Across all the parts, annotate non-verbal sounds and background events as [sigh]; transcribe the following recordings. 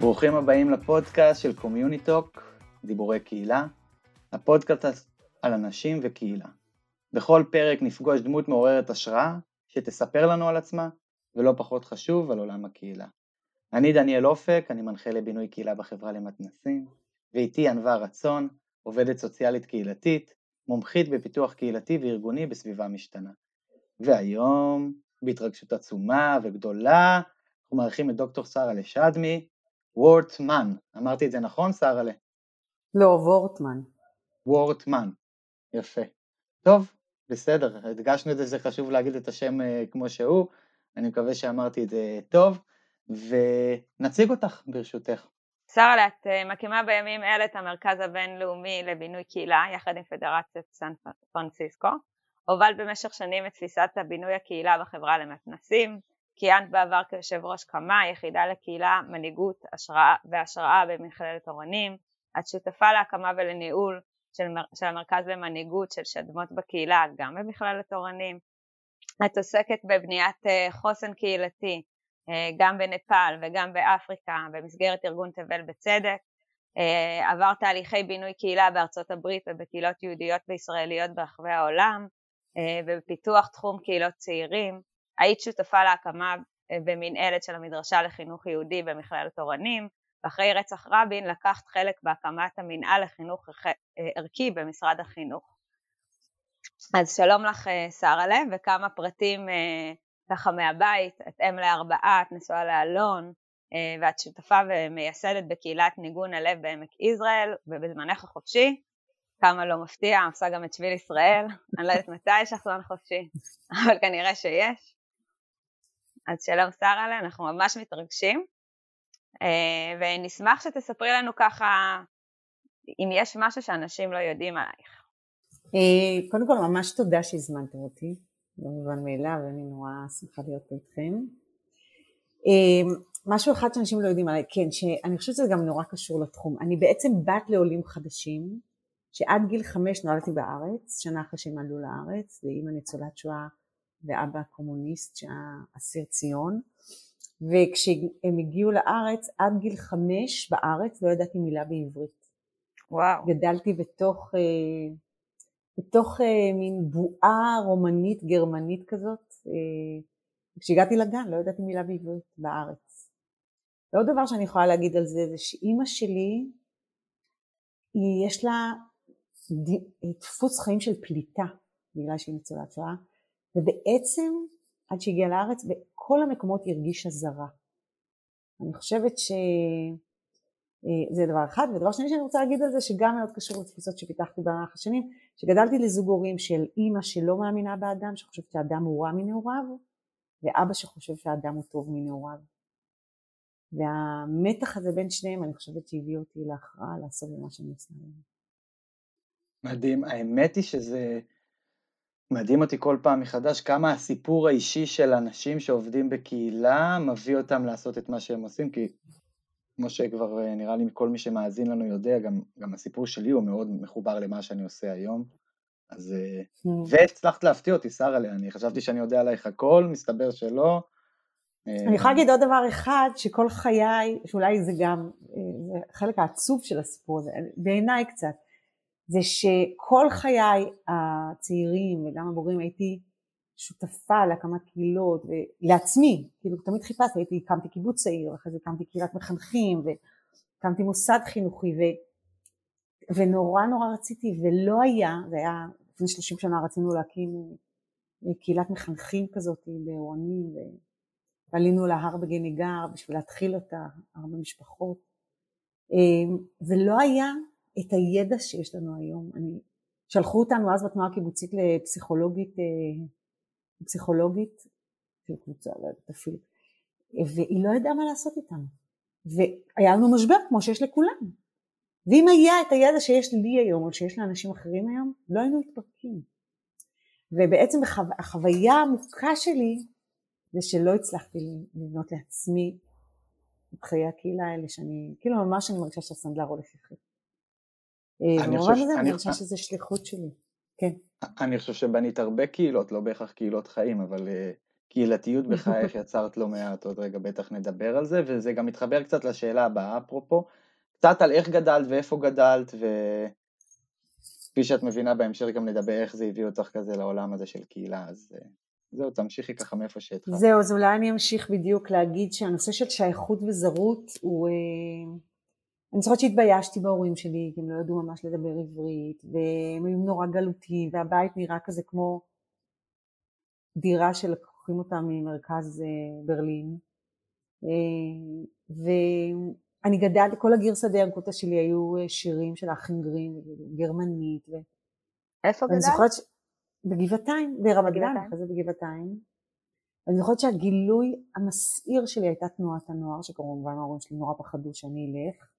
ברוכים הבאים לפודקאסט של CommuniTalk, דיבורי קהילה, הפודקאסט על אנשים וקהילה. בכל פרק נפגוש דמות מעוררת השראה שתספר לנו על עצמה, ולא פחות חשוב, על עולם הקהילה. אני דניאל אופק, אני מנחה לבינוי קהילה בחברה למתנסים, ואיתי ענווה רצון, עובדת סוציאלית קהילתית, מומחית בפיתוח קהילתי וארגוני בסביבה משתנה. והיום, בהתרגשות עצומה וגדולה, אנחנו מארחים את דוקטור שרה לשדמי, וורטמן, אמרתי את זה נכון שרה? לא, וורטמן. וורטמן, יפה. טוב, בסדר, הדגשנו את זה, זה חשוב להגיד את השם אה, כמו שהוא, אני מקווה שאמרתי את זה טוב, ונציג אותך ברשותך. שרה, את אה, מקימה בימים אלה את המרכז הבינלאומי לבינוי קהילה יחד עם פדרציית סן פרנסיסקו. הובלת במשך שנים את תפיסת הבינוי הקהילה בחברה למתנסים, כיהנת בעבר כיושב ראש קמ"א, יחידה לקהילה, מנהיגות השראה והשראה במכללת אורנים, את שותפה להקמה ולניהול של, של המרכז למנהיגות של שדמות בקהילה גם במכללת אורנים, את עוסקת בבניית אה, חוסן קהילתי אה, גם בנפאל וגם באפריקה במסגרת ארגון תבל בצדק, אה, עבר תהליכי בינוי קהילה בארצות הברית ובקהילות יהודיות וישראליות ברחבי העולם ובפיתוח תחום קהילות צעירים, היית שותפה להקמה במנהלת של המדרשה לחינוך יהודי במכללת אורנים ואחרי רצח רבין לקחת חלק בהקמת המנהל לחינוך ערכי במשרד החינוך. אז שלום לך שרה'לה וכמה פרטים ככה מהבית, את אם לארבעה, את נשואה לאלון ואת שותפה ומייסדת בקהילת ניגון הלב בעמק יזרעאל ובזמנך החופשי, כמה לא מפתיע, עושה גם את שביל ישראל, אני לא יודעת מתי יש זמן חופשי, אבל כנראה שיש. אז שלום שרה, אנחנו ממש מתרגשים, ונשמח שתספרי לנו ככה אם יש משהו שאנשים לא יודעים עלייך. אה, קודם כל ממש תודה שהזמנתם אותי, לא מובן מאליו, ואני נורא שמחה להיות איתכם. אה, משהו אחד שאנשים לא יודעים עליי, כן, שאני חושבת שזה גם נורא קשור לתחום. אני בעצם בת לעולים חדשים, שעד גיל חמש נולדתי בארץ, שנה אחרי שהם עלו לארץ, ואימא ניצולת שואה ואבא קומוניסט שהיה אסיר ציון. וכשהם הגיעו לארץ, עד גיל חמש בארץ לא ידעתי מילה בעברית. וואו. גדלתי בתוך... אה, בתוך אה, מין בועה רומנית גרמנית כזאת. אה, כשהגעתי לגן לא ידעתי מילה בעברית בארץ. ועוד דבר שאני יכולה להגיד על זה זה שאימא שלי היא, יש לה דפוס חיים של פליטה בגלל שהיא ניצולת שואה ובעצם עד שהגיעה לארץ בכל המקומות היא הרגישה זרה. אני חושבת ש... אה, דבר אחד, ודבר שני שאני רוצה להגיד על זה שגם מאוד קשור לתפיסות שפיתחתי במהלך השנים, שגדלתי לזוג הורים של אימא שלא מאמינה באדם, שחושבת שהאדם הוא רע מנעוריו, ואבא שחושב שהאדם הוא טוב מנעוריו. והמתח הזה בין שניהם אני חושבת שהביא אותי להכרעה לעשות במה שאני עושה היום. מדהים, האמת היא שזה מדהים אותי כל פעם מחדש כמה הסיפור האישי של אנשים שעובדים בקהילה מביא אותם לעשות את מה שהם עושים, כי כמו שכבר אה, נראה לי כל מי שמאזין לנו יודע, גם, גם הסיפור שלי הוא מאוד מחובר למה שאני עושה היום. אז, אה, mm. והצלחת להפתיע אותי, שרה, אני חשבתי שאני יודע עלייך הכל, מסתבר שלא. אני יכולה להגיד עוד דבר אחד, שכל חיי, שאולי זה גם זה חלק העצוב של הסיפור הזה, בעיניי קצת, זה שכל חיי הצעירים וגם הבוגרים הייתי שותפה להקמת קהילות, לעצמי, כאילו תמיד חיפשתי, הייתי, הקמתי קיבוץ צעיר, אחרי זה הקמתי קהילת מחנכים, והקמתי מוסד חינוכי, ו, ונורא נורא רציתי, ולא היה, זה היה, לפני שלושים שנה רצינו להקים קהילת מחנכים כזאת באורנים, ועלינו להר בגניגר בשביל להתחיל אותה, ארבע משפחות, אה, ולא היה את הידע שיש לנו היום. אני, שלחו אותנו אז בתנועה הקיבוצית לפסיכולוגית אה, פסיכולוגית של קבוצה, לא יודעת אפילו, והיא לא ידעה מה לעשות איתנו. והיה לנו משבר כמו שיש לכולם. ואם היה את הידע שיש לי היום או שיש לאנשים אחרים היום, לא היינו מתפרקים. ובעצם החוויה העמוקה שלי זה שלא הצלחתי לבנות לעצמי את חיי הקהילה האלה שאני, כאילו ממש אני מרגישה שהסנדלר הולך יחד. הזה אני חושבת שזו שליחות שלי, כן. אני חושב שבנית הרבה קהילות, לא בהכרח קהילות חיים, אבל uh, קהילתיות [laughs] בך, איך יצרת לא מעט, עוד רגע בטח נדבר על זה, וזה גם מתחבר קצת לשאלה הבאה, אפרופו, קצת על איך גדלת ואיפה גדלת, וכפי שאת מבינה בהמשך גם נדבר איך זה הביא אותך כזה לעולם הזה של קהילה, אז אה, זהו, תמשיכי ככה מאיפה שהתחלת. זהו, אז אולי אני אמשיך בדיוק להגיד שהנושא של שייכות וזרות הוא... אה, אני זוכרת שהתביישתי בהורים שלי, כי הם לא ידעו ממש לדבר עברית, והם היו נורא גלותיים, והבית נראה כזה כמו דירה שלקוחים אותה ממרכז אה, ברלין. אה, ואני גדלתי, כל הגרסא דיאנקותא שלי היו שירים של האחים גרים, גרמנית. ו... איפה גדלת? זוכרת ש... בגבעתיים, ברמת גן, אחרי זה בגבעתיים. אני זוכרת שהגילוי המסעיר שלי הייתה תנועת הנוער, שכמובן ההורים שלי נורא פחדו שאני אלך, אה,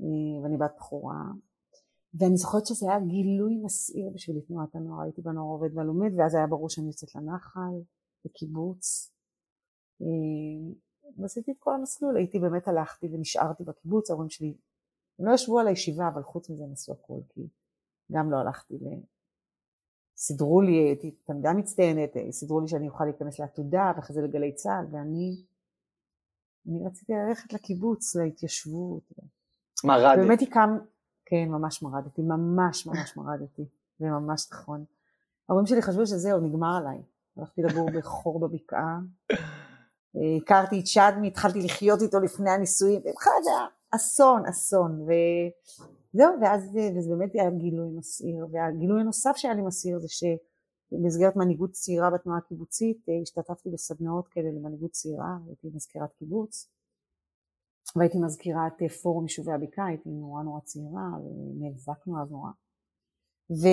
ואני בת בכורה. ואני זוכרת שזה היה גילוי מסעיר בשבילי תנועת הנוער, הייתי בנוער עובד והלומד, ואז היה ברור שאני יוצאת לנחל, בקיבוץ. אה, ועשיתי את כל המסלול, הייתי באמת הלכתי ונשארתי בקיבוץ, ההורים שלי, הם לא ישבו על הישיבה, אבל חוץ מזה הם עשו הכל, כי גם לא הלכתי ל... סידרו לי, הייתי תלמידה מצטיינת, סידרו לי שאני אוכל להיכנס לעתודה ואחרי זה לגלי צה"ל, ואני אני רציתי ללכת לקיבוץ, להתיישבות. מרדת. באמת היא קם, כן, ממש מרדתי, ממש ממש [laughs] מרדתי, זה ממש נכון. ההורים שלי חשבו שזהו, נגמר עליי. הלכתי לגור בחור בבקעה, הכרתי את שדמי, התחלתי לחיות איתו לפני הנישואים, זה היה אסון, אסון. ו... זהו, ואז וזה באמת היה גילוי מסעיר, והגילוי הנוסף שהיה לי מסעיר זה שבמסגרת מנהיגות צעירה בתנועה הקיבוצית אה, השתתפתי בסדנאות כאלה למנהיגות צעירה, הייתי מזכירת קיבוץ, והייתי מזכירת אה, פורום יישובי הבקעה, הייתי נורא נורא צעירה, ונאבקנו אז נורא. ו...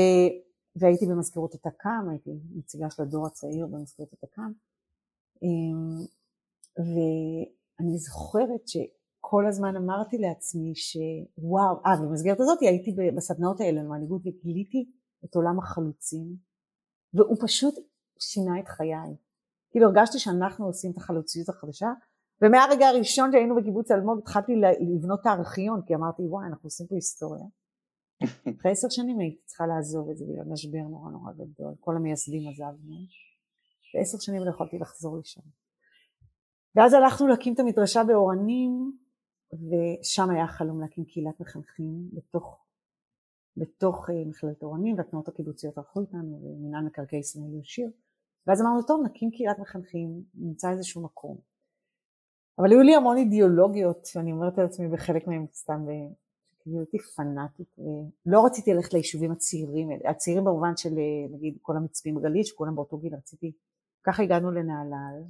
והייתי במזכירות התק"ם, הייתי נציגה של הדור הצעיר במזכירות התק"ם, אמ, ואני זוכרת ש... כל הזמן אמרתי לעצמי שוואו, אה במסגרת הזאת הייתי בסדנאות האלה למנהיגות וגיליתי את עולם החלוצים והוא פשוט שינה את חיי. כאילו הרגשתי שאנחנו עושים את החלוציות החדשה ומהרגע הראשון שהיינו בקיבוץ אלמוג התחלתי לבנות את הארכיון כי אמרתי וואי אנחנו עושים פה היסטוריה. [laughs] אחרי עשר שנים הייתי צריכה לעזוב את זה בגלל משבר נורא נורא גדול, כל המייסדים עזבנו ועשר שנים לא יכולתי לחזור לשם. ואז הלכנו להקים את המדרשה באורנים ושם היה חלום להקים קהילת מחנכים בתוך, בתוך אה, מכללת אורנים והתנועות הקיבוציות ערכו איתנו ומינהל מקרקעי ישראל ישיר ואז אמרנו טוב נקים קהילת מחנכים נמצא איזשהו מקום אבל היו לי המון אידיאולוגיות ואני אומרת לעצמי בחלק מהם סתם כאילו הייתי פנאטית ולא רציתי ללכת ליישובים הצעירים הצעירים במובן של אה, נגיד כל המצפים בגליל שכולם באותו גיל רציתי ככה הגענו לנהלל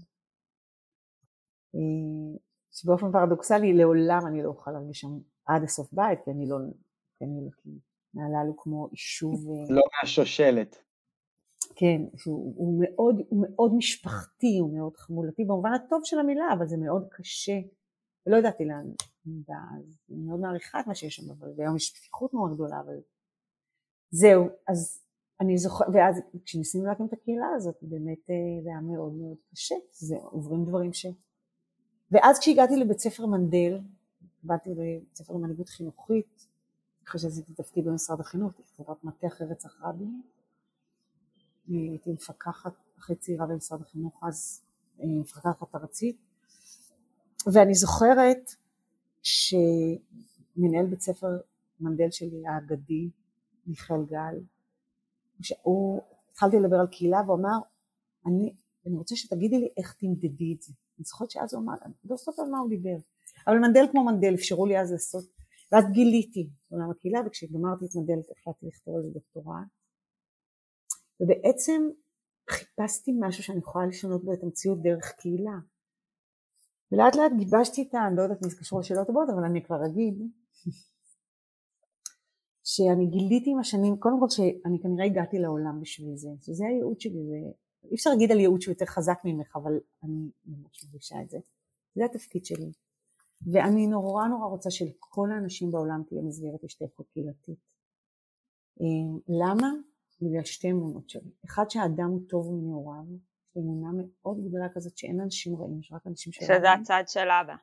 אה, שבאופן פרדוקסלי לעולם אני לא אוכל להרגיש שם עד הסוף בית, כי אני לא, כי אני לא, נהלל הוא כמו יישוב... אה, לא מהשושלת. כן, הוא, הוא, מאוד, הוא מאוד משפחתי, הוא מאוד חמולתי במובן הטוב של המילה, אבל זה מאוד קשה. ולא ידעתי לאן אז אני מאוד מעריכה את מה שיש שם, אבל היום יש פתיחות מאוד גדולה, אבל זהו, אז אני זוכרת, ואז כשניסינו להקים את הקהילה הזאת, באמת אה, זה היה מאוד מאוד קשה, זה עוברים דברים ש... ואז כשהגעתי לבית ספר מנדל, באתי לבית ספר למנהיגות חינוכית, אחרי שעשיתי תפקיד במשרד החינוך, חברת מטה רצח רבין, הייתי מפקחת אחרי צעירה במשרד החינוך, אז אה, מפקחת ארצית, ואני זוכרת שמנהל בית ספר מנדל שלי האגדי, מיכאל גל, הוא, התחלתי לדבר על קהילה והוא אמר, אני, אני רוצה שתגידי לי איך תמדדי את זה. אני זוכרת שאז הוא אמר, לא זוכרת על מה הוא דיבר, אבל מנדל כמו מנדל, אפשרו לי אז לעשות, ואז גיליתי עולם הקהילה, וכשגמרתי את מנדל החלטתי לכתוב על זה דוקטורט, ובעצם חיפשתי משהו שאני יכולה לשנות בו את המציאות דרך קהילה. ולאט לאט גיבשתי את ה... אני לא יודעת אם זה קשור לשאלות הבאות, אבל אני כבר אגיד, שאני גיליתי עם השנים, קודם כל שאני כנראה הגעתי לעולם בשביל זה, שזה הייעוד שלי, זה אי אפשר להגיד על ייעוד שהוא יותר חזק ממך, אבל אני ממש מרגישה את זה. זה התפקיד שלי. ואני נורא נורא רוצה שלכל האנשים בעולם תהיה מסגרת השתייכות קהילתית. אה, למה? בגלל שתי אמונות שלי. אחד שהאדם הוא טוב מנעוריו, אמונה מאוד גדולה כזאת שאין אנשים רעים, יש רק אנשים של שזה הצד של אבא.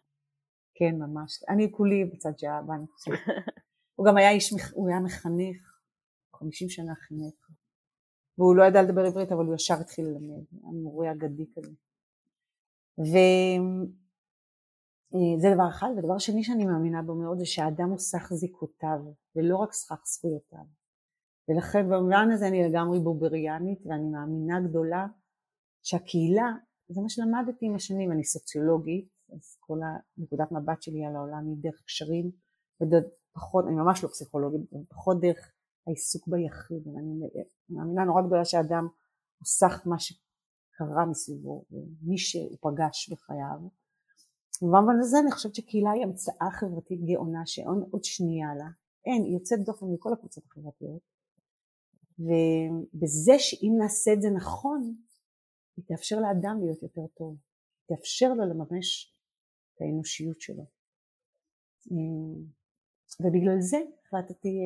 כן, ממש. אני כולי בצד של אבא, אני חושבת. הוא גם היה איש, הוא היה מחנך, 50 שנה חינך. והוא לא ידע לדבר עברית אבל הוא ישר התחיל ללמד, המורה אגדי כזה. וזה דבר אחד, ודבר שני שאני מאמינה בו מאוד זה שהאדם הוא סך זיקותיו ולא רק סך זכויותיו. ולכן במובן הזה אני לגמרי בובריאנית ואני מאמינה גדולה שהקהילה, זה מה שלמדתי עם השנים, אני סוציולוגית, אז כל הנקודת מבט שלי על העולם היא דרך קשרים, ופחות, אני ממש לא פסיכולוגית, פחות דרך העיסוק ביחיד, ואני מאמינה נורא גדולה שאדם הוא סך מה שקרה מסביבו, ומי שהוא פגש בחייו. ובמובן הזה אני חושבת שקהילה היא המצאה חברתית גאונה שאין עוד שנייה לה, אין, היא יוצאת דופן מכל הקבוצות החברתיות, ובזה שאם נעשה את זה נכון, היא תאפשר לאדם להיות יותר טוב, היא תאפשר לו לממש את האנושיות שלו. ובגלל זה החלטתי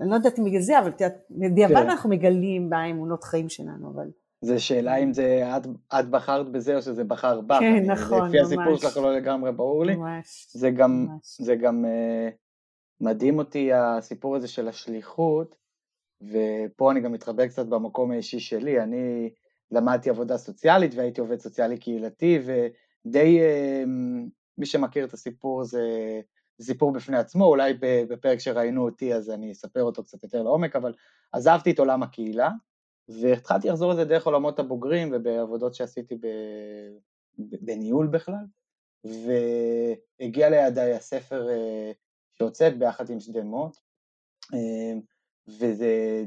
אני לא יודעת אם בגלל זה, אבל בדיעבד כן. אנחנו מגלים באמונות חיים שלנו, אבל... זה שאלה אם זה את, את בחרת בזה או שזה בחר בך. כן, נכון, ממש. לפי הסיפור שלך לא לגמרי ברור לי. ממש. זה גם, ממש. זה גם uh, מדהים אותי הסיפור הזה של השליחות, ופה אני גם מתחבר קצת במקום האישי שלי. אני למדתי עבודה סוציאלית והייתי עובד סוציאלי קהילתי, ודי, uh, מי שמכיר את הסיפור זה... סיפור בפני עצמו, אולי בפרק שראינו אותי אז אני אספר אותו קצת יותר לעומק, אבל עזבתי את עולם הקהילה, והתחלתי לחזור לזה דרך עולמות הבוגרים ובעבודות שעשיתי בניהול בכלל, והגיע לידיי הספר אה, שהוצאת ביחד עם שדמות, אה, וזה,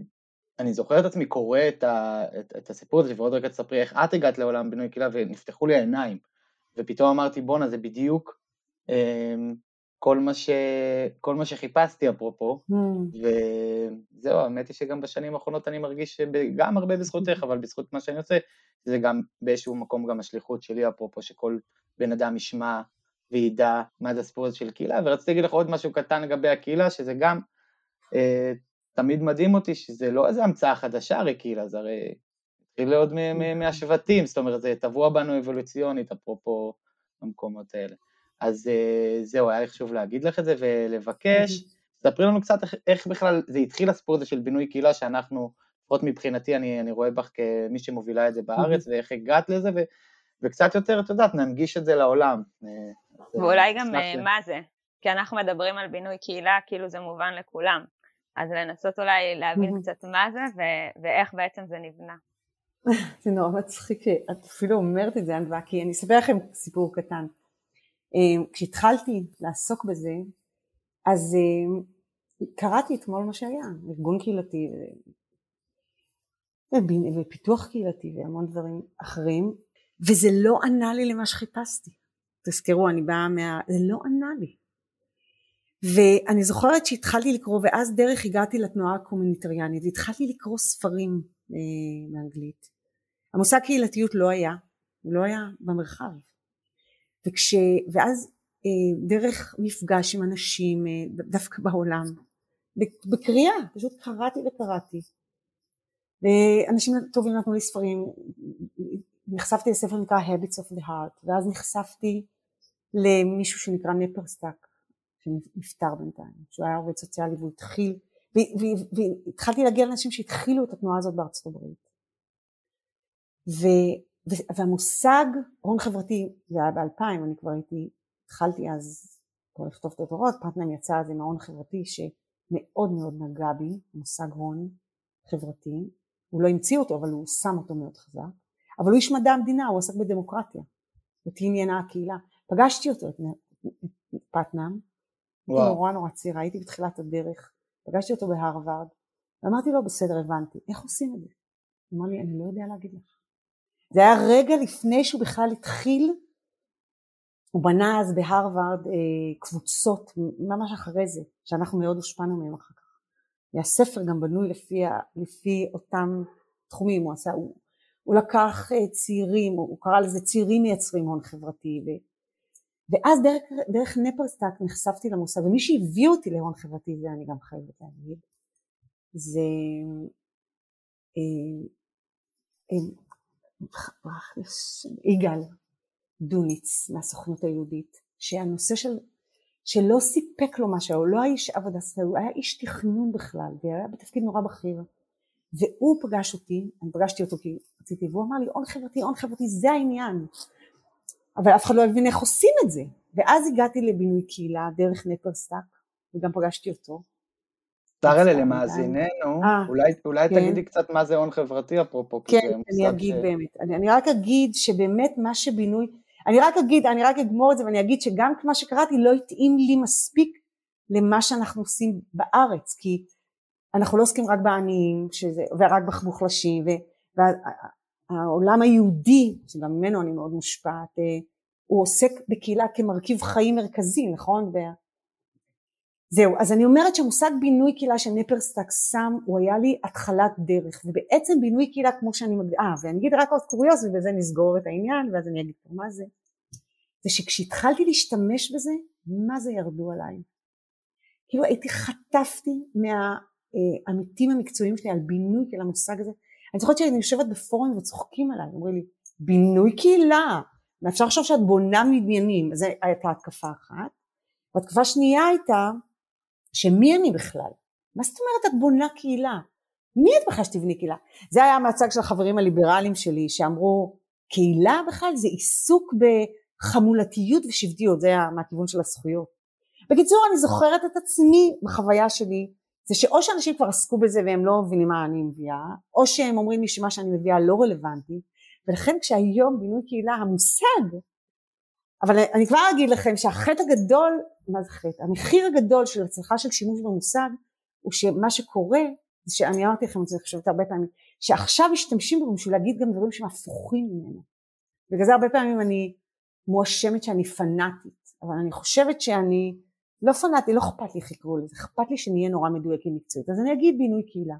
אני זוכר את עצמי קורא את, ה, את, את הסיפור הזה, ועוד רגע תספרי איך את הגעת לעולם בינוי קהילה, ונפתחו לי העיניים, ופתאום אמרתי בואנה זה בדיוק אה, כל מה, ש... כל מה שחיפשתי אפרופו, mm. וזהו, האמת היא שגם בשנים האחרונות אני מרגיש גם הרבה בזכותך, אבל בזכות מה שאני עושה, זה גם באיזשהו מקום גם השליחות שלי אפרופו, שכל בן אדם ישמע וידע מה זה הסיפור הזה של קהילה, ורציתי להגיד לך עוד משהו קטן לגבי הקהילה, שזה גם אה, תמיד מדהים אותי שזה לא איזה המצאה חדשה הרי קהילה, זה הרי התחיל עוד מהשבטים, זאת אומרת זה טבוע בנו אבולוציונית אפרופו המקומות האלה. אז אה, זהו, היה לי חשוב להגיד לך את זה ולבקש, ספרי לנו קצת איך, איך בכלל זה התחיל הסיפור הזה של בינוי קהילה שאנחנו, לפחות מבחינתי אני, אני רואה בך כמי שמובילה את זה בארץ ואיך הגעת לזה ו, וקצת יותר, את יודעת, ננגיש את זה לעולם. אה, ואולי גם אה, מה זה, כי אנחנו מדברים על בינוי קהילה כאילו זה מובן לכולם, אז לנסות אולי להבין קצת מה זה ו- ואיך בעצם זה נבנה. [laughs] זה נורא מצחיק שאת אפילו אומרת את זה, ענווה, כי אני אספר לכם סיפור קטן. אה, כשהתחלתי לעסוק בזה, אז אה, קראתי אתמול מה שהיה, ארגון קהילתי ופיתוח קהילתי והמון דברים אחרים, וזה לא ענה לי למה שחיפשתי. תזכרו, אני באה מה... זה לא ענה לי. ואני זוכרת שהתחלתי לקרוא, ואז דרך הגעתי לתנועה הקומוניטריאנית, והתחלתי לקרוא ספרים אה, באנגלית. המושג קהילתיות לא היה, הוא לא היה במרחב. וכש... ואז אה, דרך מפגש עם אנשים אה, דווקא בעולם, בקריאה, פשוט קראתי וקראתי. ואנשים טובים נתנו לי ספרים, נחשפתי לספר נקרא Habits of the Heart, ואז נחשפתי למישהו שנקרא נפרסטאק, שנפטר בינתיים, שהוא היה עובד סוציאלי והוא התחיל, והתחלתי להגיע לאנשים שהתחילו את התנועה הזאת בארצות הברית. והמושג הון חברתי זה היה באלפיים אני כבר הייתי התחלתי אז כבר לכתוב את התורות פטנם יצא אז עם ההון חברתי שמאוד מאוד נגע בי מושג הון חברתי. הוא לא המציא אותו אבל הוא שם אותו מאוד חזק. אבל הוא איש מדע המדינה הוא עסק בדמוקרטיה. אותי עניינה הקהילה. פגשתי אותו את פטנאם הייתי נורא נורא צעירה הייתי בתחילת הדרך פגשתי אותו בהרווארד ואמרתי לו בסדר הבנתי איך עושים את זה? הוא אמר לי אני לא יודע להגיד לך זה היה רגע לפני שהוא בכלל התחיל, הוא בנה אז בהרווארד אה, קבוצות ממש אחרי זה, שאנחנו מאוד הושפענו מהם אחר כך. והספר גם בנוי לפי, לפי אותם תחומים, הוא, עשה, הוא, הוא לקח אה, צעירים, הוא, הוא קרא לזה צעירים מייצרים הון חברתי, ו, ואז דרך, דרך נפרסטאק נחשפתי למושג, ומי שהביא אותי להון חברתי, זה אני גם חייבת להגיד, זה אה, אה, יגאל דוניץ מהסוכנות היהודית שהנושא של שלא סיפק לו משהו, הוא לא היה איש עבודה, הוא היה איש תכנון בכלל והיה בתפקיד נורא בכיר והוא פגש אותי, אני פגשתי אותו כי רציתי, והוא אמר לי הון חברתי, הון חברתי, זה העניין. אבל אף אחד לא הבין איך עושים את זה. ואז הגעתי לבינוי קהילה דרך נפרסטאק, וגם פגשתי אותו. שרה למאזיננו, אה, אולי, אולי כן. תגידי קצת מה זה הון חברתי אפרופו. כן, אני אגיד ש... באמת. אני, אני רק אגיד שבאמת מה שבינוי, אני רק אגיד, אני רק אגמור את זה ואני אגיד שגם מה שקראתי לא התאים לי מספיק למה שאנחנו עושים בארץ, כי אנחנו לא עוסקים רק בעניים שזה, ורק במוחלשים, והעולם היהודי, שגם ממנו אני מאוד מושפעת, אה, הוא עוסק בקהילה כמרכיב חיים מרכזי, נכון? זהו, אז אני אומרת שהמושג בינוי קהילה של נפרסטק שם, הוא היה לי התחלת דרך, ובעצם בינוי קהילה כמו שאני מגדירה, אה, ואני אגיד רק עוד קוריוז ובזה נסגור את העניין, ואז אני אגיד מה זה, זה שכשהתחלתי להשתמש בזה, מה זה ירדו עליי. כאילו הייתי חטפתי מהעמיתים המקצועיים שלי על בינוי קהילה, המושג הזה, אני זוכרת שאני יושבת בפורום וצוחקים עליי, אומרים לי, בינוי קהילה, ואפשר לחשוב שאת בונה מבניינים, זו הייתה התקפה אחת, והתקפה שנייה הייתה, שמי אני בכלל? מה זאת אומרת את בונה קהילה? מי את בכלל שתבני קהילה? זה היה המצג של החברים הליברליים שלי שאמרו קהילה בכלל זה עיסוק בחמולתיות ושבטיות, זה היה מהכיוון של הזכויות. בקיצור אני זוכרת את עצמי בחוויה שלי זה שאו שאנשים כבר עסקו בזה והם לא מבינים מה אני מביאה או שהם אומרים לי שמה שאני מביאה לא רלוונטי ולכן כשהיום בינוי קהילה המושג אבל אני כבר אגיד לכם שהחטא הגדול מה זה חטא? המחיר הגדול של הצלחה של שימוש במושג הוא שמה שקורה זה שאני אמרתי לכם את זה חושבת הרבה פעמים שעכשיו משתמשים בו בשביל להגיד גם דברים שהם הפוכים ממנו בגלל זה הרבה פעמים אני מואשמת שאני פנאטית אבל אני חושבת שאני לא פנאטי לא אכפת לי איך יקראו לזה אכפת לי שנהיה נורא מדויקים מקצועית אז אני אגיד בינוי קהילה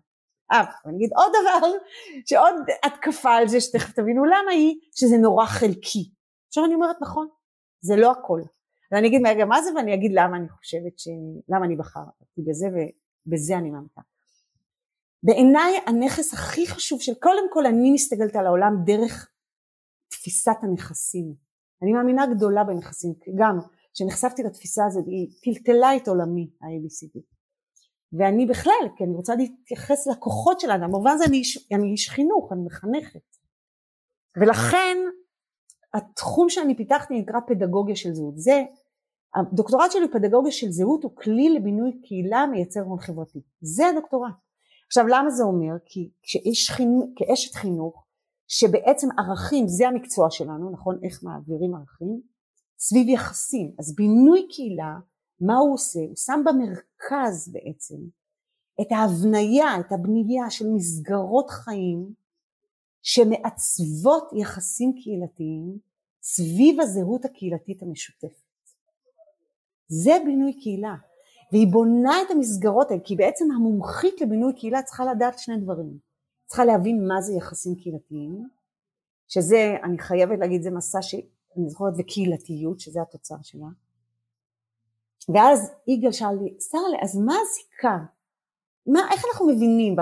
אה, אני אגיד עוד דבר [laughs] שעוד התקפה על זה שתכף תבינו למה היא שזה נורא חלקי עכשיו אני אומרת נכון זה לא הכל ואני אגיד רגע מה זה ואני אגיד למה אני חושבת ש... למה אני בחרתי בזה ובזה אני מאמינה. בעיניי הנכס הכי חשוב של קודם כל אני מסתכלת על העולם דרך תפיסת הנכסים. אני מאמינה גדולה בנכסים, גם כשנחשפתי לתפיסה הזאת היא טלטלה את עולמי ה-ABCD. ואני בכלל, כי אני רוצה להתייחס לכוחות של האדם, במובן הזה אני אני איש חינוך, אני מחנכת. ולכן התחום שאני פיתחתי נקרא פדגוגיה של זהות. זה הדוקטורט שלי פדגוגיה של זהות הוא כלי לבינוי קהילה מייצר הון חברתי. זה הדוקטורט. עכשיו למה זה אומר? כי כאיש חינוך, כאשת חינוך שבעצם ערכים זה המקצוע שלנו נכון איך מעבירים ערכים סביב יחסים. אז בינוי קהילה מה הוא עושה? הוא שם במרכז בעצם את ההבניה את הבנייה של מסגרות חיים שמעצבות יחסים קהילתיים סביב הזהות הקהילתית המשותפת. זה בינוי קהילה. והיא בונה את המסגרות האלה כי בעצם המומחית לבינוי קהילה צריכה לדעת שני דברים. צריכה להבין מה זה יחסים קהילתיים שזה אני חייבת להגיד זה מסע שאני זוכרת וקהילתיות שזה התוצר שלה. ואז יגאל שאל לי שרלה אז מה הזיקה? מה, איך אנחנו מבינים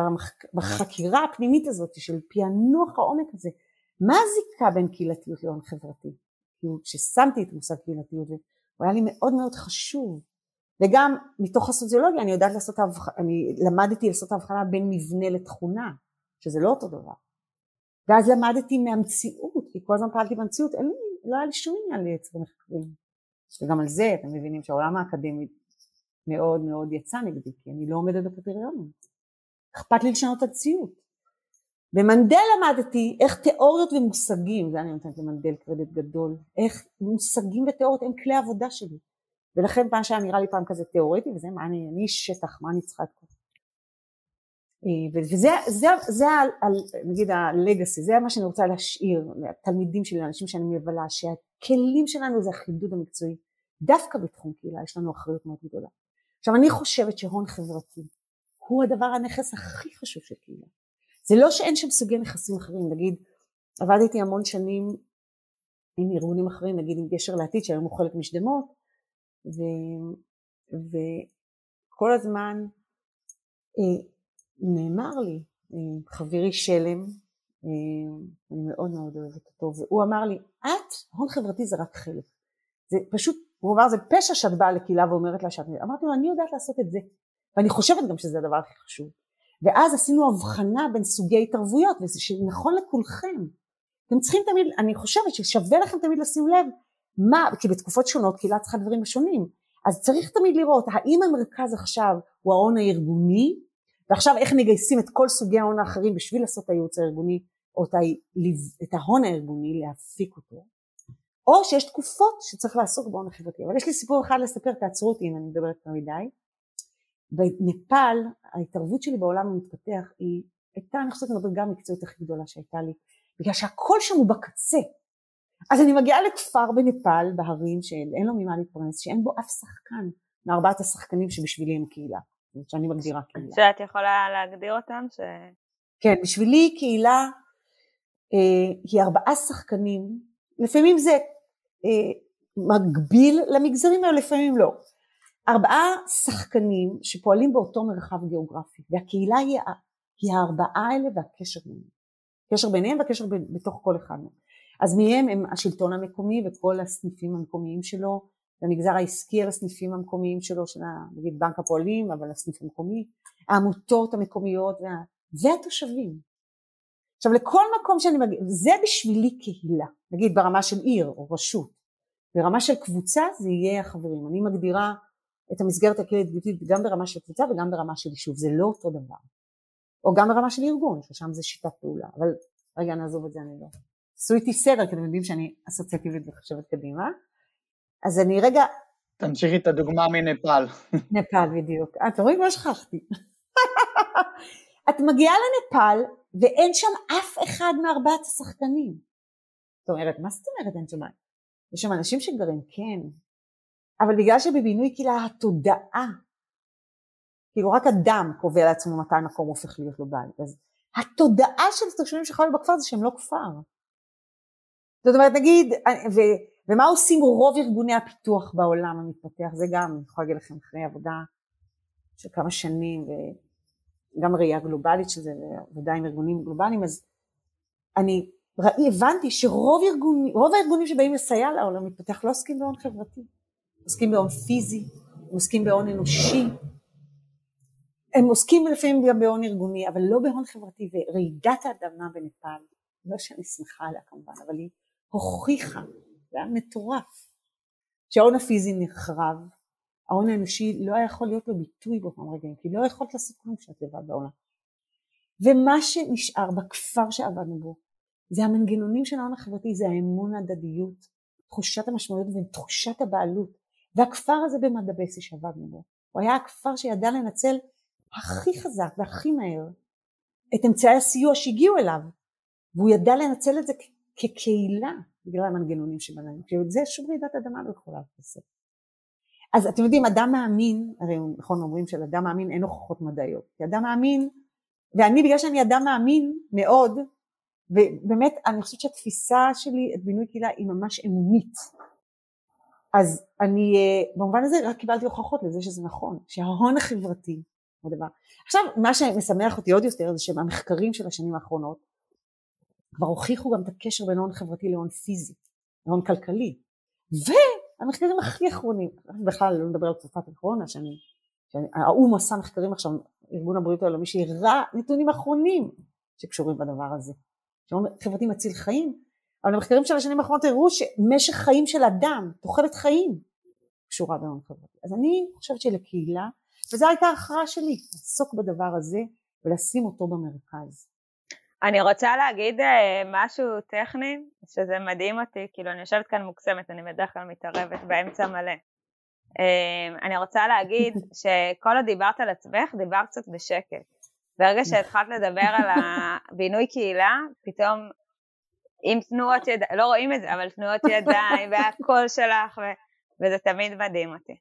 בחקירה הפנימית הזאת של פענוח העומק הזה? מה הזיקה בין קהילתיות להון חברתי? כאילו כששמתי את מושג קהילתיות הוא היה לי מאוד מאוד חשוב. וגם מתוך הסוציולוגיה אני יודעת לעשות הבחנה, אני למדתי לעשות הבחנה בין מבנה לתכונה שזה לא אותו דבר. ואז למדתי מהמציאות כי כל הזמן פעלתי במציאות אין לי, לא היה לי שום עניין לייצר מחקרים. וגם על זה אתם מבינים שהעולם האקדמי מאוד מאוד יצא נגדי כי אני לא עומדת בקריטריונים. אכפת לי לשנות את המציאות. במנדל למדתי איך תיאוריות ומושגים, זה אני נותנת למנדל קרדיט גדול, איך מושגים ותיאוריות הם כלי עבודה שלי. ולכן פעם שהיה נראה לי פעם כזה תיאורטי, וזה מה אני, אני שטח, מה אני צריכה את כל וזה זה, זה, זה נגיד הלגאסי, זה מה שאני רוצה להשאיר לתלמידים שלי, לאנשים שאני מבלה, שהכלים שלנו זה החידוד המקצועי, דווקא בתחום קהילה יש לנו אחריות מאוד גדולה. עכשיו אני חושבת שהון חברתי הוא הדבר הנכס הכי חשוב של קהילה. זה לא שאין שם סוגי נכסים אחרים, נגיד עבדתי המון שנים עם ארגונים אחרים, נגיד עם גשר לעתיד שהיום הוא חלק משדמות וכל הזמן אה, נאמר לי, אה, חברי שלם, אה, אני מאוד מאוד אוהבת אותו, והוא אמר לי, את, הון חברתי זה רק חלק, זה פשוט, הוא אמר זה פשע שאת באה לקהילה ואומרת לה שאת, אמרתי לו אני יודעת לעשות את זה, ואני חושבת גם שזה הדבר הכי חשוב, ואז עשינו הבחנה בין סוגי התערבויות, וזה שנכון לכולכם. אתם צריכים תמיד, אני חושבת ששווה לכם תמיד לשים לב מה, כי בתקופות שונות קהילה צריכה דברים שונים, אז צריך תמיד לראות האם המרכז עכשיו הוא ההון הארגוני, ועכשיו איך מגייסים את כל סוגי ההון האחרים בשביל לעשות את הייעוץ הארגוני, או את ההון הארגוני, להפיק אותו, או שיש תקופות שצריך לעסוק בהון החברתי. אבל יש לי סיפור אחד לספר, תעצרו אותי אם אני מדברת יותר מדי. בנפאל, ההתערבות שלי בעולם המתפתח היא הייתה, אני חושבת, המדרגה המקצועית הכי גדולה שהייתה לי, בגלל שהכל שם הוא בקצה. אז אני מגיעה לכפר בנפאל, בהרים, שאין לו ממה להתפרנס, שאין בו אף שחקן מארבעת השחקנים שבשבילי הם קהילה, שאני מגדירה קהילה. שאת יכולה להגדיר אותם? ש... כן, בשבילי קהילה אה, היא ארבעה שחקנים, לפעמים זה אה, מקביל למגזרים האלה, לפעמים לא. ארבעה שחקנים שפועלים באותו מרחב גיאוגרפי, והקהילה היא, היא הארבעה האלה והקשר ביניהם. קשר ביניהם והקשר בתוך כל אחד מהם. אז מהם הם השלטון המקומי וכל הסניפים המקומיים שלו, המגזר העסקי על הסניפים המקומיים שלו, של נגיד בנק הפועלים, אבל הסניף המקומי, העמותות המקומיות וה... והתושבים. עכשיו לכל מקום שאני מגיע, זה בשבילי קהילה, נגיד ברמה של עיר או רשות, ברמה של קבוצה זה יהיה החברים, אני מגדירה את המסגרת הקהילתית גם ברמה של קבוצה וגם ברמה של יישוב, זה לא אותו דבר, או גם ברמה של ארגון, ששם זה שיטת פעולה, אבל רגע נעזוב את זה אני לא. עשו איתי סדר, כי אתם יודעים שאני אסוציאטיבית וחושבת קדימה. אז אני רגע... תמשיכי את הדוגמה מנפאל. נפאל בדיוק. אה, אתם רואים מה שכחתי. [laughs] את מגיעה לנפאל ואין שם אף אחד מארבעת השחקנים. זאת אומרת, מה זאת אומרת אין שם? יש שם אנשים שגרים, כן, אבל בגלל שבבינוי קהילה התודעה, כאילו רק אדם קובע לעצמו מתי מקום הופך להיות לו בית, אז התודעה של התושבים שחיו בכפר זה שהם לא כפר. זאת אומרת נגיד, ו, ומה עושים רוב ארגוני הפיתוח בעולם המתפתח, זה גם, אני יכולה להגיד לכם אחרי עבודה של כמה שנים וגם ראייה גלובלית של זה, ועבודה עם ארגונים גלובליים, אז אני ראי, הבנתי שרוב ארגוני, הארגונים שבאים לסייע לעולם המתפתח לא עוסקים בהון חברתי, עוסקים בהון פיזי, עוסקים בהון אנושי, הם עוסקים לפעמים גם בהון ארגוני, אבל לא בהון חברתי, ורעידת האדמה בנפאל, לא שאני שמחה עליה כמובן, אבל היא הוכיחה, זה היה מטורף, שההון הפיזי נחרב, ההון האנושי לא היה יכול להיות לו ביטוי באותם רגעים, כי לא יכולת לעשות כלום כשאת לבד בעולם. ומה שנשאר בכפר שעבדנו בו, זה המנגנונים של ההון החברתי, זה האמון ההדדיות, תחושת המשמעויות ותחושת הבעלות. והכפר הזה במדבסי שעבדנו בו, הוא היה הכפר שידע לנצל הכי חזק והכי מהר את אמצעי הסיוע שהגיעו אליו, והוא ידע לנצל את זה כקהילה בגלל המנגנונים שבנינו, כי זה שום רעידת אדמה לא יכולה לעשות. אז אתם יודעים, אדם מאמין, הרי נכון אומרים שלאדם מאמין אין הוכחות מדעיות, כי אדם מאמין, ואני בגלל שאני אדם מאמין מאוד, ובאמת אני חושבת שהתפיסה שלי את בינוי קהילה היא ממש אמונית, אז אני אה, במובן הזה רק קיבלתי הוכחות לזה שזה נכון, שההון החברתי הוא דבר. עכשיו מה שמשמח אותי עוד יותר זה שהמחקרים של השנים האחרונות כבר הוכיחו גם את הקשר בין הון חברתי להון פיזי, להון כלכלי. והמחקרים הכי אחרונים, בכלל לא נדבר על תקופת הקורונה, שאני, האו"ם עשה מחקרים עכשיו, ארגון הבריאות העולמי שהראה נתונים אחרונים שקשורים בדבר הזה. שהון חברתי מציל חיים, אבל המחקרים של השנים האחרונות הראו שמשך חיים של אדם, תוחלת חיים, קשורה בהון חברתי. אז אני חושבת שלקהילה, וזו הייתה ההכרעה שלי, לעסוק בדבר הזה ולשים אותו במרכז. אני רוצה להגיד אה, משהו טכני, שזה מדהים אותי, כאילו אני יושבת כאן מוקסמת, אני בדרך כלל מתערבת באמצע מלא. אה, אני רוצה להגיד [laughs] שכל עוד דיברת על עצמך, דיברת קצת בשקט. ברגע שהתחלת לדבר על הבינוי קהילה, פתאום עם תנועות ידיים, לא רואים את זה, אבל תנועות ידיים [laughs] והקול שלך, ו... וזה תמיד מדהים אותי.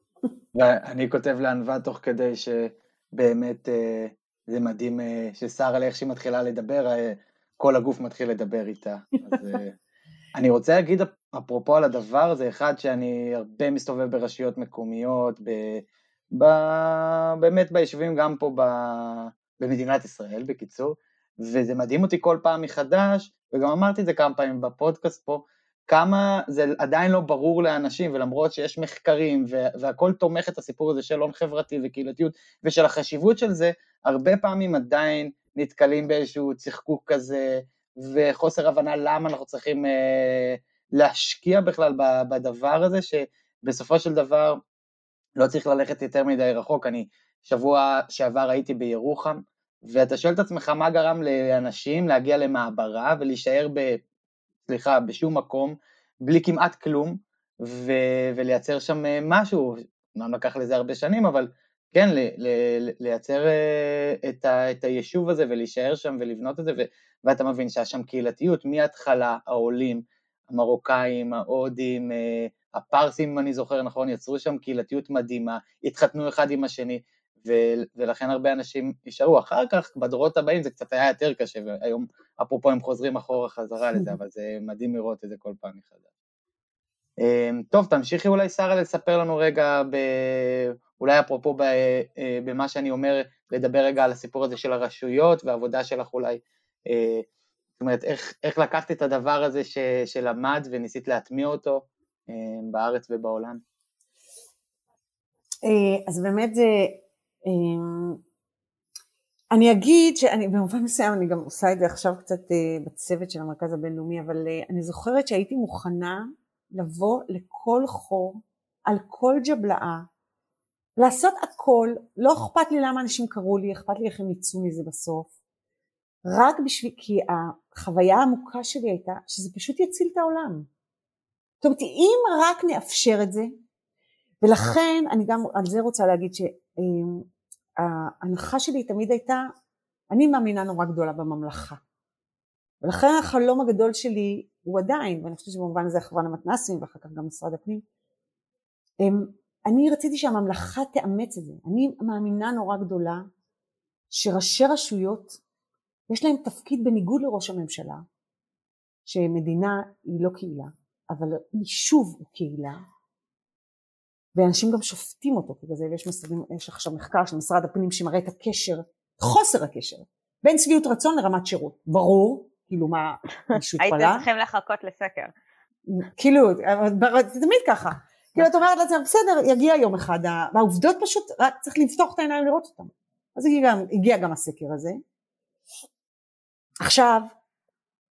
[laughs] ואני כותב לענווה תוך כדי שבאמת אה, זה מדהים אה, ששרה, איך שהיא מתחילה לדבר, אה, כל הגוף מתחיל לדבר איתה. אז אה, [laughs] אני רוצה להגיד אפרופו על הדבר הזה, אחד שאני הרבה מסתובב ברשויות מקומיות, ב, ב, באמת ביישובים גם פה ב, במדינת ישראל בקיצור, וזה מדהים אותי כל פעם מחדש, וגם אמרתי את זה כמה פעמים בפודקאסט פה, כמה זה עדיין לא ברור לאנשים, ולמרות שיש מחקרים והכל תומך את הסיפור הזה של הון חברתי וקהילתיות ושל החשיבות של זה, הרבה פעמים עדיין נתקלים באיזשהו צחקוק כזה וחוסר הבנה למה אנחנו צריכים אה, להשקיע בכלל בדבר הזה, שבסופו של דבר לא צריך ללכת יותר מדי רחוק. אני שבוע שעבר הייתי בירוחם, ואתה שואל את עצמך מה גרם לאנשים להגיע למעברה ולהישאר ב... סליחה, בשום מקום, בלי כמעט כלום, ו- ולייצר שם אה, משהו, אמנם לקח לזה הרבה שנים, אבל כן, ל- ל- לייצר אה, את, ה- את היישוב הזה ולהישאר שם ולבנות את זה, ו- ואתה מבין שהיה שם קהילתיות מההתחלה, העולים, המרוקאים, ההודים, אה, הפרסים, אם אני זוכר נכון, יצרו שם קהילתיות מדהימה, התחתנו אחד עם השני, ו- ולכן הרבה אנשים נשארו. אחר כך, בדורות הבאים זה קצת היה יותר קשה, והיום, אפרופו, הם חוזרים אחורה חזרה [laughs] לזה, אבל זה מדהים לראות את זה כל פעם מחדש. אמ, טוב, תמשיכי אולי, שרה, לספר לנו רגע, ב... אולי אפרופו ב... אה, במה שאני אומר, לדבר רגע על הסיפור הזה של הרשויות והעבודה שלך אולי, אה, זאת אומרת, איך, איך לקחת את הדבר הזה ש... שלמד וניסית להטמיע אותו אה, בארץ ובעולם? אז באמת זה אני אגיד שאני במובן מסוים אני גם עושה את זה עכשיו קצת אה, בצוות של המרכז הבינלאומי אבל אה, אני זוכרת שהייתי מוכנה לבוא לכל חור על כל ג'בלאה לעשות הכל לא אכפת לי למה אנשים קראו לי אכפת לי איך הם יצאו מזה בסוף רק בשביל כי החוויה העמוקה שלי הייתה שזה פשוט יציל את העולם. זאת אומרת אם רק נאפשר את זה ולכן אני גם על זה רוצה להגיד ש... אמ, שלי תמיד הייתה, אני מאמינה נורא גדולה בממלכה. ולכן החלום הגדול שלי הוא עדיין, ואני חושבת שבמובן הזה הכוון המתנ"סים ואחר כך גם משרד הפנים, אמ, אני רציתי שהממלכה תאמץ את זה. אני מאמינה נורא גדולה שראשי רשויות יש להם תפקיד בניגוד לראש הממשלה, שמדינה היא לא קהילה, אבל יישוב הוא קהילה, ואנשים גם שופטים אותו בגלל זה ויש משרדים, יש עכשיו מחקר של משרד הפנים שמראה את הקשר, חוסר הקשר בין שביעות רצון לרמת שירות, ברור, כאילו מה, מישהו התפלה? הייתם צריכים לחכות לסקר. כאילו, זה תמיד ככה, כאילו את אומרת לעצמך בסדר יגיע יום אחד, והעובדות פשוט רק צריך לפתוח את העיניים לראות אותן, אז הגיע גם, הגיע גם הסקר הזה. עכשיו,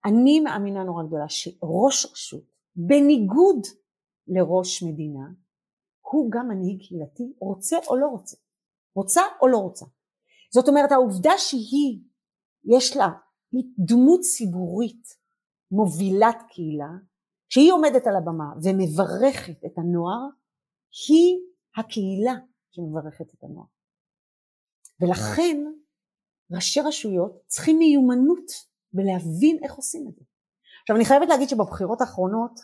אני מאמינה נורא גדולה שראש רשות, בניגוד לראש מדינה, הוא גם מנהיג קהילתי, רוצה או לא רוצה, רוצה או לא רוצה. זאת אומרת העובדה שהיא, יש לה, דמות ציבורית מובילת קהילה, שהיא עומדת על הבמה ומברכת את הנוער, היא הקהילה שמברכת את הנוער. ולכן ראשי רשויות צריכים מיומנות בלהבין איך עושים את זה. עכשיו אני חייבת להגיד שבבחירות האחרונות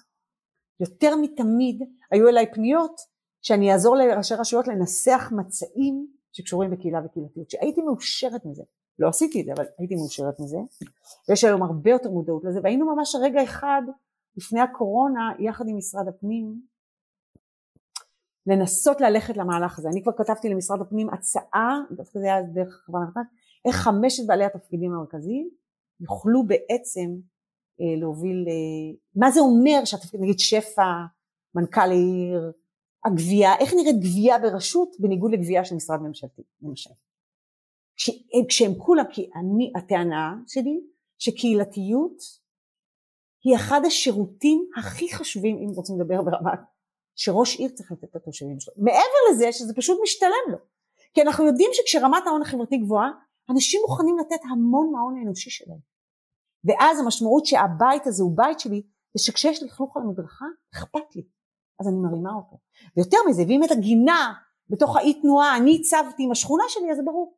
יותר מתמיד היו אליי פניות שאני אעזור לראשי רשויות לנסח מצעים שקשורים בקהילה וקהילתיות, שהייתי מאושרת מזה, לא עשיתי את זה אבל הייתי מאושרת מזה, ויש היום הרבה יותר מודעות לזה, והיינו ממש רגע אחד לפני הקורונה יחד עם משרד הפנים לנסות ללכת למהלך הזה, אני כבר כתבתי למשרד הפנים הצעה, דווקא זה היה דרך חברה נכנסת, איך חמשת בעלי התפקידים המרכזיים יוכלו בעצם אה, להוביל, אה, מה זה אומר שהתפקיד, נגיד שפע, מנכ"ל העיר, הגבייה, איך נראית גבייה ברשות בניגוד לגבייה של משרד ממשלתי למשל. כשהם, כשהם כולם, כי אני, הטענה שלי שקהילתיות היא אחד השירותים הכי חשובים אם רוצים לדבר ברמה שראש עיר צריך לתת לתושבים שלו. מעבר לזה שזה פשוט משתלם לו. כי אנחנו יודעים שכשרמת ההון החברתי גבוהה אנשים מוכנים לתת המון מההון האנושי שלהם. ואז המשמעות שהבית הזה הוא בית שלי זה שכשיש לכלוך על המדרכה אכפת לי. אז אני מרימה אותו. ויותר מזה, ואם את הגינה בתוך האי תנועה אני הצבתי עם השכונה שלי, אז זה ברור.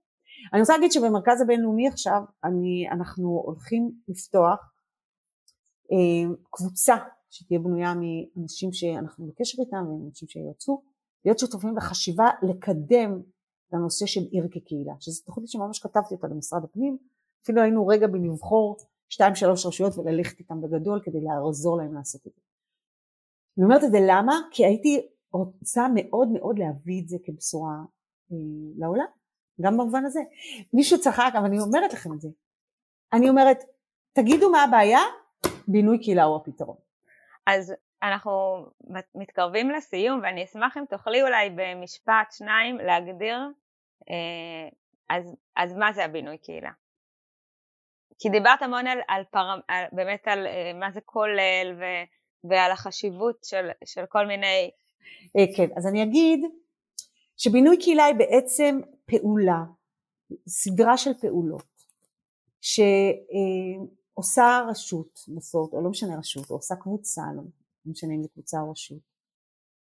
אני רוצה להגיד שבמרכז הבינלאומי עכשיו אני, אנחנו הולכים לפתוח אה, קבוצה שתהיה בנויה מאנשים שאנחנו בקשר איתם ואנשים שירצו להיות שותפים בחשיבה לקדם את הנושא של עיר כקהילה, שזו תוכנית שממש כתבתי אותה למשרד הפנים, אפילו היינו רגע בלבחור שתיים שלוש רשויות וללכת איתם בגדול כדי לעזור להם לעשות את זה. אני אומרת את זה למה? כי הייתי רוצה מאוד מאוד להביא את זה כבשורה אה, לעולם, גם במובן הזה. מישהו צחק, אבל אני אומרת לכם את זה. אני אומרת, תגידו מה הבעיה, בינוי קהילה הוא הפתרון. אז אנחנו מתקרבים לסיום ואני אשמח אם תוכלי אולי במשפט שניים להגדיר אה, אז, אז מה זה הבינוי קהילה. כי דיברת המון על, על, פר, על באמת על אה, מה זה כולל ו, ועל החשיבות של, של כל מיני... אה, כן, אז אני אגיד שבינוי קהילה היא בעצם פעולה, סדרה של פעולות שעושה רשות בסוף, או לא משנה רשות, או עושה קבוצה, לא משנה אם זה קבוצה או רשות,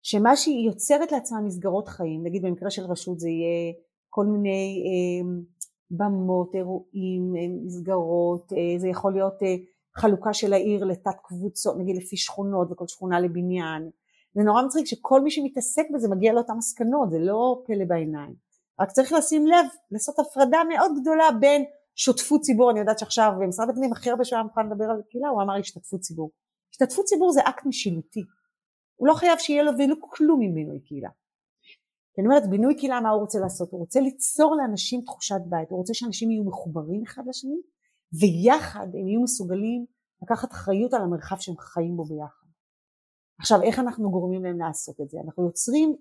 שמה שהיא יוצרת לעצמה מסגרות חיים, נגיד במקרה של רשות זה יהיה כל מיני אה, במות, אירועים, אה, מסגרות, אה, זה יכול להיות אה, חלוקה של העיר לתת קבוצות, נגיד לפי שכונות וכל שכונה לבניין. זה נורא מצחיק שכל מי שמתעסק בזה מגיע לאותן מסקנות, זה לא פלא בעיניים. רק צריך לשים לב, לעשות הפרדה מאוד גדולה בין שותפות ציבור, אני יודעת שעכשיו משרד הפנים הכי הרבה שהיה מוכן לדבר על קהילה, הוא אמר השתתפות ציבור. השתתפות ציבור זה אקט משילותי. הוא לא חייב שיהיה לו ולו כלום ממנו קהילה. כי אני אומרת בינוי קהילה מה הוא רוצה לעשות? הוא רוצה ליצור לאנשים תחושת בית, הוא רוצה שאנשים יהיו מחוברים אחד לשני ויחד הם יהיו מסוגלים לקחת אחריות על המרחב שהם חיים בו ביחד. עכשיו איך אנחנו גורמים להם לעשות את זה? אנחנו יוצרים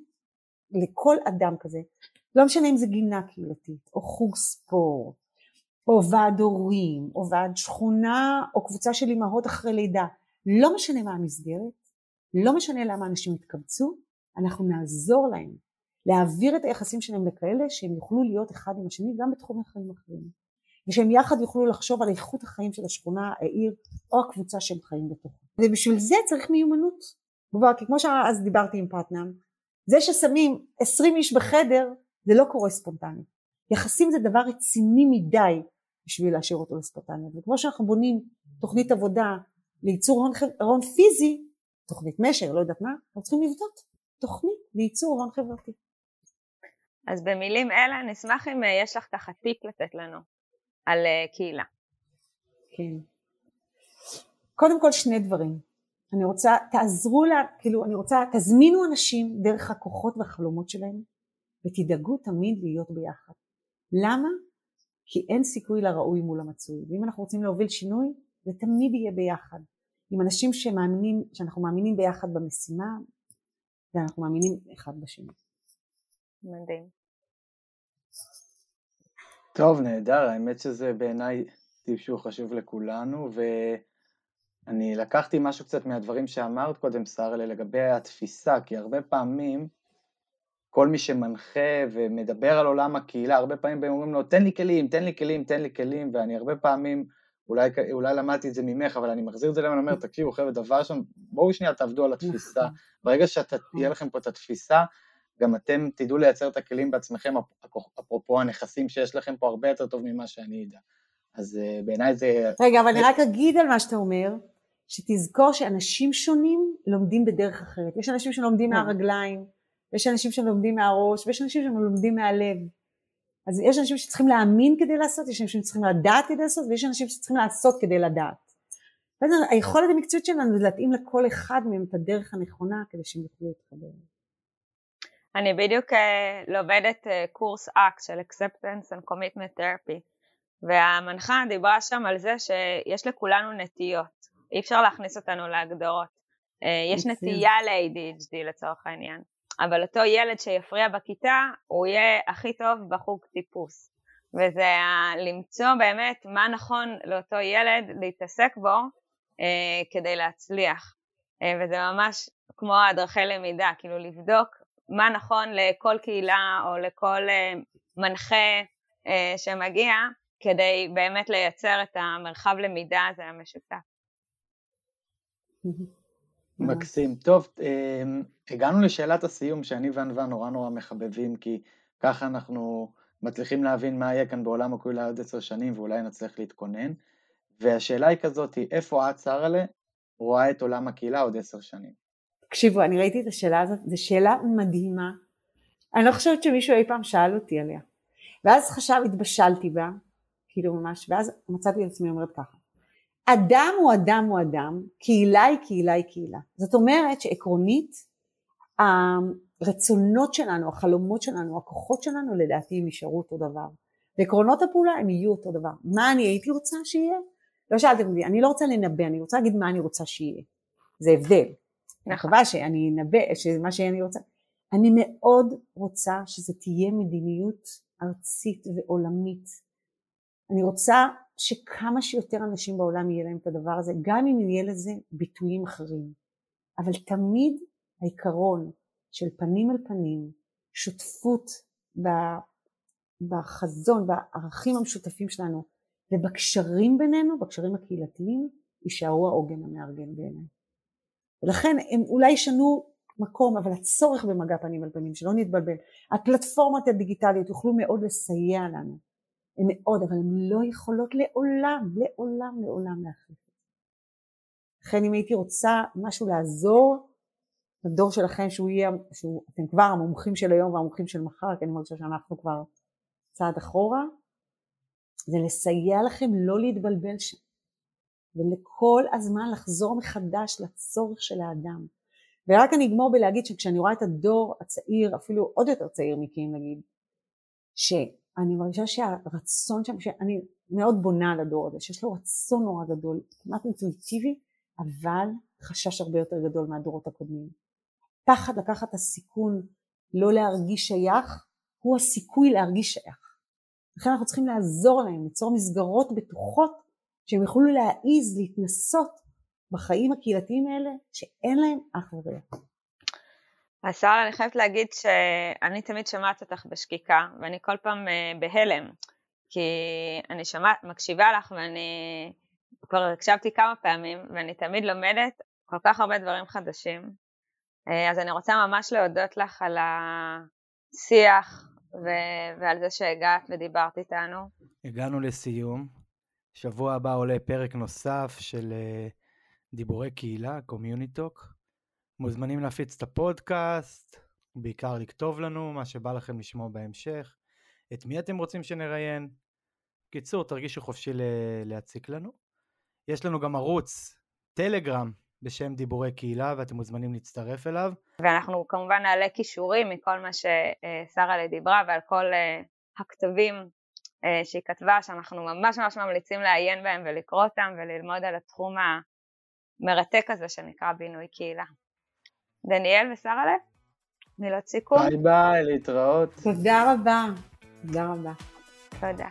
לכל אדם כזה, לא משנה אם זה גינה קהילתית או חוג ספורט או ועד הורים או ועד שכונה או קבוצה של אימהות אחרי לידה, לא משנה מה המסגרת, לא משנה למה אנשים יתקבצו, אנחנו נעזור להם להעביר את היחסים שלהם לכאלה שהם יוכלו להיות אחד עם השני גם בתחומי חיים אחרים ושהם יחד יוכלו לחשוב על איכות החיים של השכונה, העיר או הקבוצה שהם חיים בתוכה. ובשביל זה צריך מיומנות. גבוהה כי כמו שאז דיברתי עם פטנאם זה ששמים עשרים איש בחדר זה לא קורה ספונטנית יחסים זה דבר רציני מדי בשביל להשאיר אותו לספונטניות וכמו שאנחנו בונים תוכנית עבודה לייצור הון, הון פיזי תוכנית משר לא יודעת מה אנחנו צריכים לבדות תוכנית לייצור הון חברתי. אז במילים אלה נשמח אם אה, יש לך ככה טיפ לתת לנו על אה, קהילה. כן. קודם כל שני דברים. אני רוצה, תעזרו לה, כאילו אני רוצה, תזמינו אנשים דרך הכוחות והחלומות שלהם ותדאגו תמיד להיות ביחד. למה? כי אין סיכוי לראוי מול המצוי. ואם אנחנו רוצים להוביל שינוי, זה תמיד יהיה ביחד. עם אנשים שמאמינים, שאנחנו מאמינים ביחד במשימה, ואנחנו מאמינים אחד בשני. מדהים. טוב, נהדר, האמת שזה בעיניי טיפ שהוא חשוב לכולנו, ואני לקחתי משהו קצת מהדברים שאמרת קודם, שרלה, לגבי התפיסה, כי הרבה פעמים כל מי שמנחה ומדבר על עולם הקהילה, הרבה פעמים הם אומרים לו, תן לי כלים, תן לי כלים, תן לי כלים, ואני הרבה פעמים, אולי, אולי למדתי את זה ממך, אבל אני מחזיר את זה להם, אני אומר, תקשיבו חבר'ה, דבר שם, בואו שנייה תעבדו על התפיסה. ברגע שיהיה לכם פה את התפיסה, גם אתם תדעו לייצר את הכלים בעצמכם, אפרופו הנכסים שיש לכם פה הרבה יותר טוב ממה שאני אדע. אז uh, בעיניי זה... רגע, אבל אני רק אגיד על מה שאתה אומר, שתזכור שאנשים שונים לומדים בדרך אחרת. יש אנשים שלומדים כן. מהרגליים, ויש אנשים שלומדים מהראש, ויש אנשים שלומדים מהלב. אז יש אנשים שצריכים להאמין כדי לעשות, יש אנשים שצריכים לדעת כדי לעשות, ויש אנשים שצריכים לעשות כדי לדעת. היכולת המקצועית שלנו זה להתאים לכל אחד מהם את הדרך הנכונה כדי שהם יוכלו להתחבר. אני בדיוק אה, לומדת אה, קורס אקט של acceptance and commitment therapy והמנחה דיברה שם על זה שיש לכולנו נטיות, אי אפשר להכניס אותנו להגדרות. אה, יש נטייה ל-ADHD לצורך העניין, אבל אותו ילד שיפריע בכיתה הוא יהיה הכי טוב בחוג טיפוס. וזה למצוא באמת מה נכון לאותו ילד להתעסק בו אה, כדי להצליח. אה, וזה ממש כמו הדרכי למידה, כאילו לבדוק מה נכון לכל קהילה או לכל אה, מנחה אה, שמגיע כדי באמת לייצר את המרחב למידה הזה המשותף. מקסים. טוב, אה, הגענו לשאלת הסיום שאני וענווה נורא נורא מחבבים כי ככה אנחנו מצליחים להבין מה יהיה כאן בעולם הקהילה עוד עשר שנים ואולי נצליח להתכונן והשאלה היא כזאת, איפה את, שרלה, רואה את עולם הקהילה עוד עשר שנים? תקשיבו, אני ראיתי את השאלה הזאת, זו שאלה מדהימה. אני לא חושבת שמישהו אי פעם שאל אותי עליה. ואז חשב, התבשלתי בה, כאילו ממש, ואז מצאתי את עצמי אומרת ככה. אדם הוא אדם הוא אדם, קהילה היא קהילה היא קהילה. זאת אומרת שעקרונית, הרצונות שלנו, החלומות שלנו, הכוחות שלנו, לדעתי הם יישארו אותו דבר. ועקרונות הפעולה הם יהיו אותו דבר. מה אני הייתי רוצה שיהיה? לא שאלתם אותי, אני לא רוצה לנבא, אני רוצה להגיד מה אני רוצה שיהיה. זה הבדל. מקווה שאני אנבא, שזה שאני רוצה. אני מאוד רוצה שזה תהיה מדיניות ארצית ועולמית. אני רוצה שכמה שיותר אנשים בעולם יהיה להם את הדבר הזה, גם אם יהיה לזה ביטויים אחרים. אבל תמיד העיקרון של פנים אל פנים, שותפות בחזון, בערכים המשותפים שלנו ובקשרים בינינו, בקשרים הקהילתיים, יישארו העוגן המארגן בעיניי. ולכן הם אולי ישנו מקום, אבל הצורך במגע פנים על פנים, שלא נתבלבל, הפלטפורמות הדיגיטליות יוכלו מאוד לסייע לנו, הן מאוד, אבל הן לא יכולות לעולם, לעולם, לעולם להחליף. לכן אם הייתי רוצה משהו לעזור לדור שלכם שהוא יהיה, שאתם כבר המומחים של היום והמומחים של מחר, כי אני מרגישה שאנחנו כבר צעד אחורה, זה לסייע לכם לא להתבלבל שם, ולכל הזמן לחזור מחדש לצורך של האדם. ורק אני אגמור בלהגיד שכשאני רואה את הדור הצעיר, אפילו עוד יותר צעיר מקים נגיד, שאני מרגישה שהרצון שם, שאני מאוד בונה על הדור הזה, שיש לו רצון נורא גדול, כמעט אינטואיטיבי, אבל חשש הרבה יותר גדול מהדורות הקודמים. פחד לקחת את הסיכון לא להרגיש שייך, הוא הסיכוי להרגיש שייך. לכן אנחנו צריכים לעזור להם, ליצור מסגרות בטוחות שהם יוכלו להעיז להתנסות בחיים הקהילתיים האלה שאין להם אח ורע. אז שרה, אני חייבת להגיד שאני תמיד שומעת אותך בשקיקה, ואני כל פעם אה, בהלם, כי אני שומעת, מקשיבה לך ואני כבר הקשבתי כמה פעמים, ואני תמיד לומדת כל כך הרבה דברים חדשים. אה, אז אני רוצה ממש להודות לך על השיח ו- ועל זה שהגעת ודיברת איתנו. הגענו לסיום. שבוע הבא עולה פרק נוסף של אה, דיבורי קהילה, CommuniTalk. מוזמנים להפיץ את הפודקאסט, בעיקר לכתוב לנו מה שבא לכם לשמוע בהמשך, את מי אתם רוצים שנראיין. בקיצור, תרגישו חופשי להציק לנו. יש לנו גם ערוץ טלגרם בשם דיבורי קהילה ואתם מוזמנים להצטרף אליו. ואנחנו כמובן נעלה כישורים מכל מה ששרה דיברה ועל כל אה, הכתבים אה, שהיא כתבה שאנחנו ממש ממש ממליצים לעיין בהם ולקרוא אותם וללמוד על התחום המרתק הזה שנקרא בינוי קהילה. דניאל ושרה לב, מילות סיכום. ביי ביי, להתראות. תודה רבה. תודה רבה. תודה.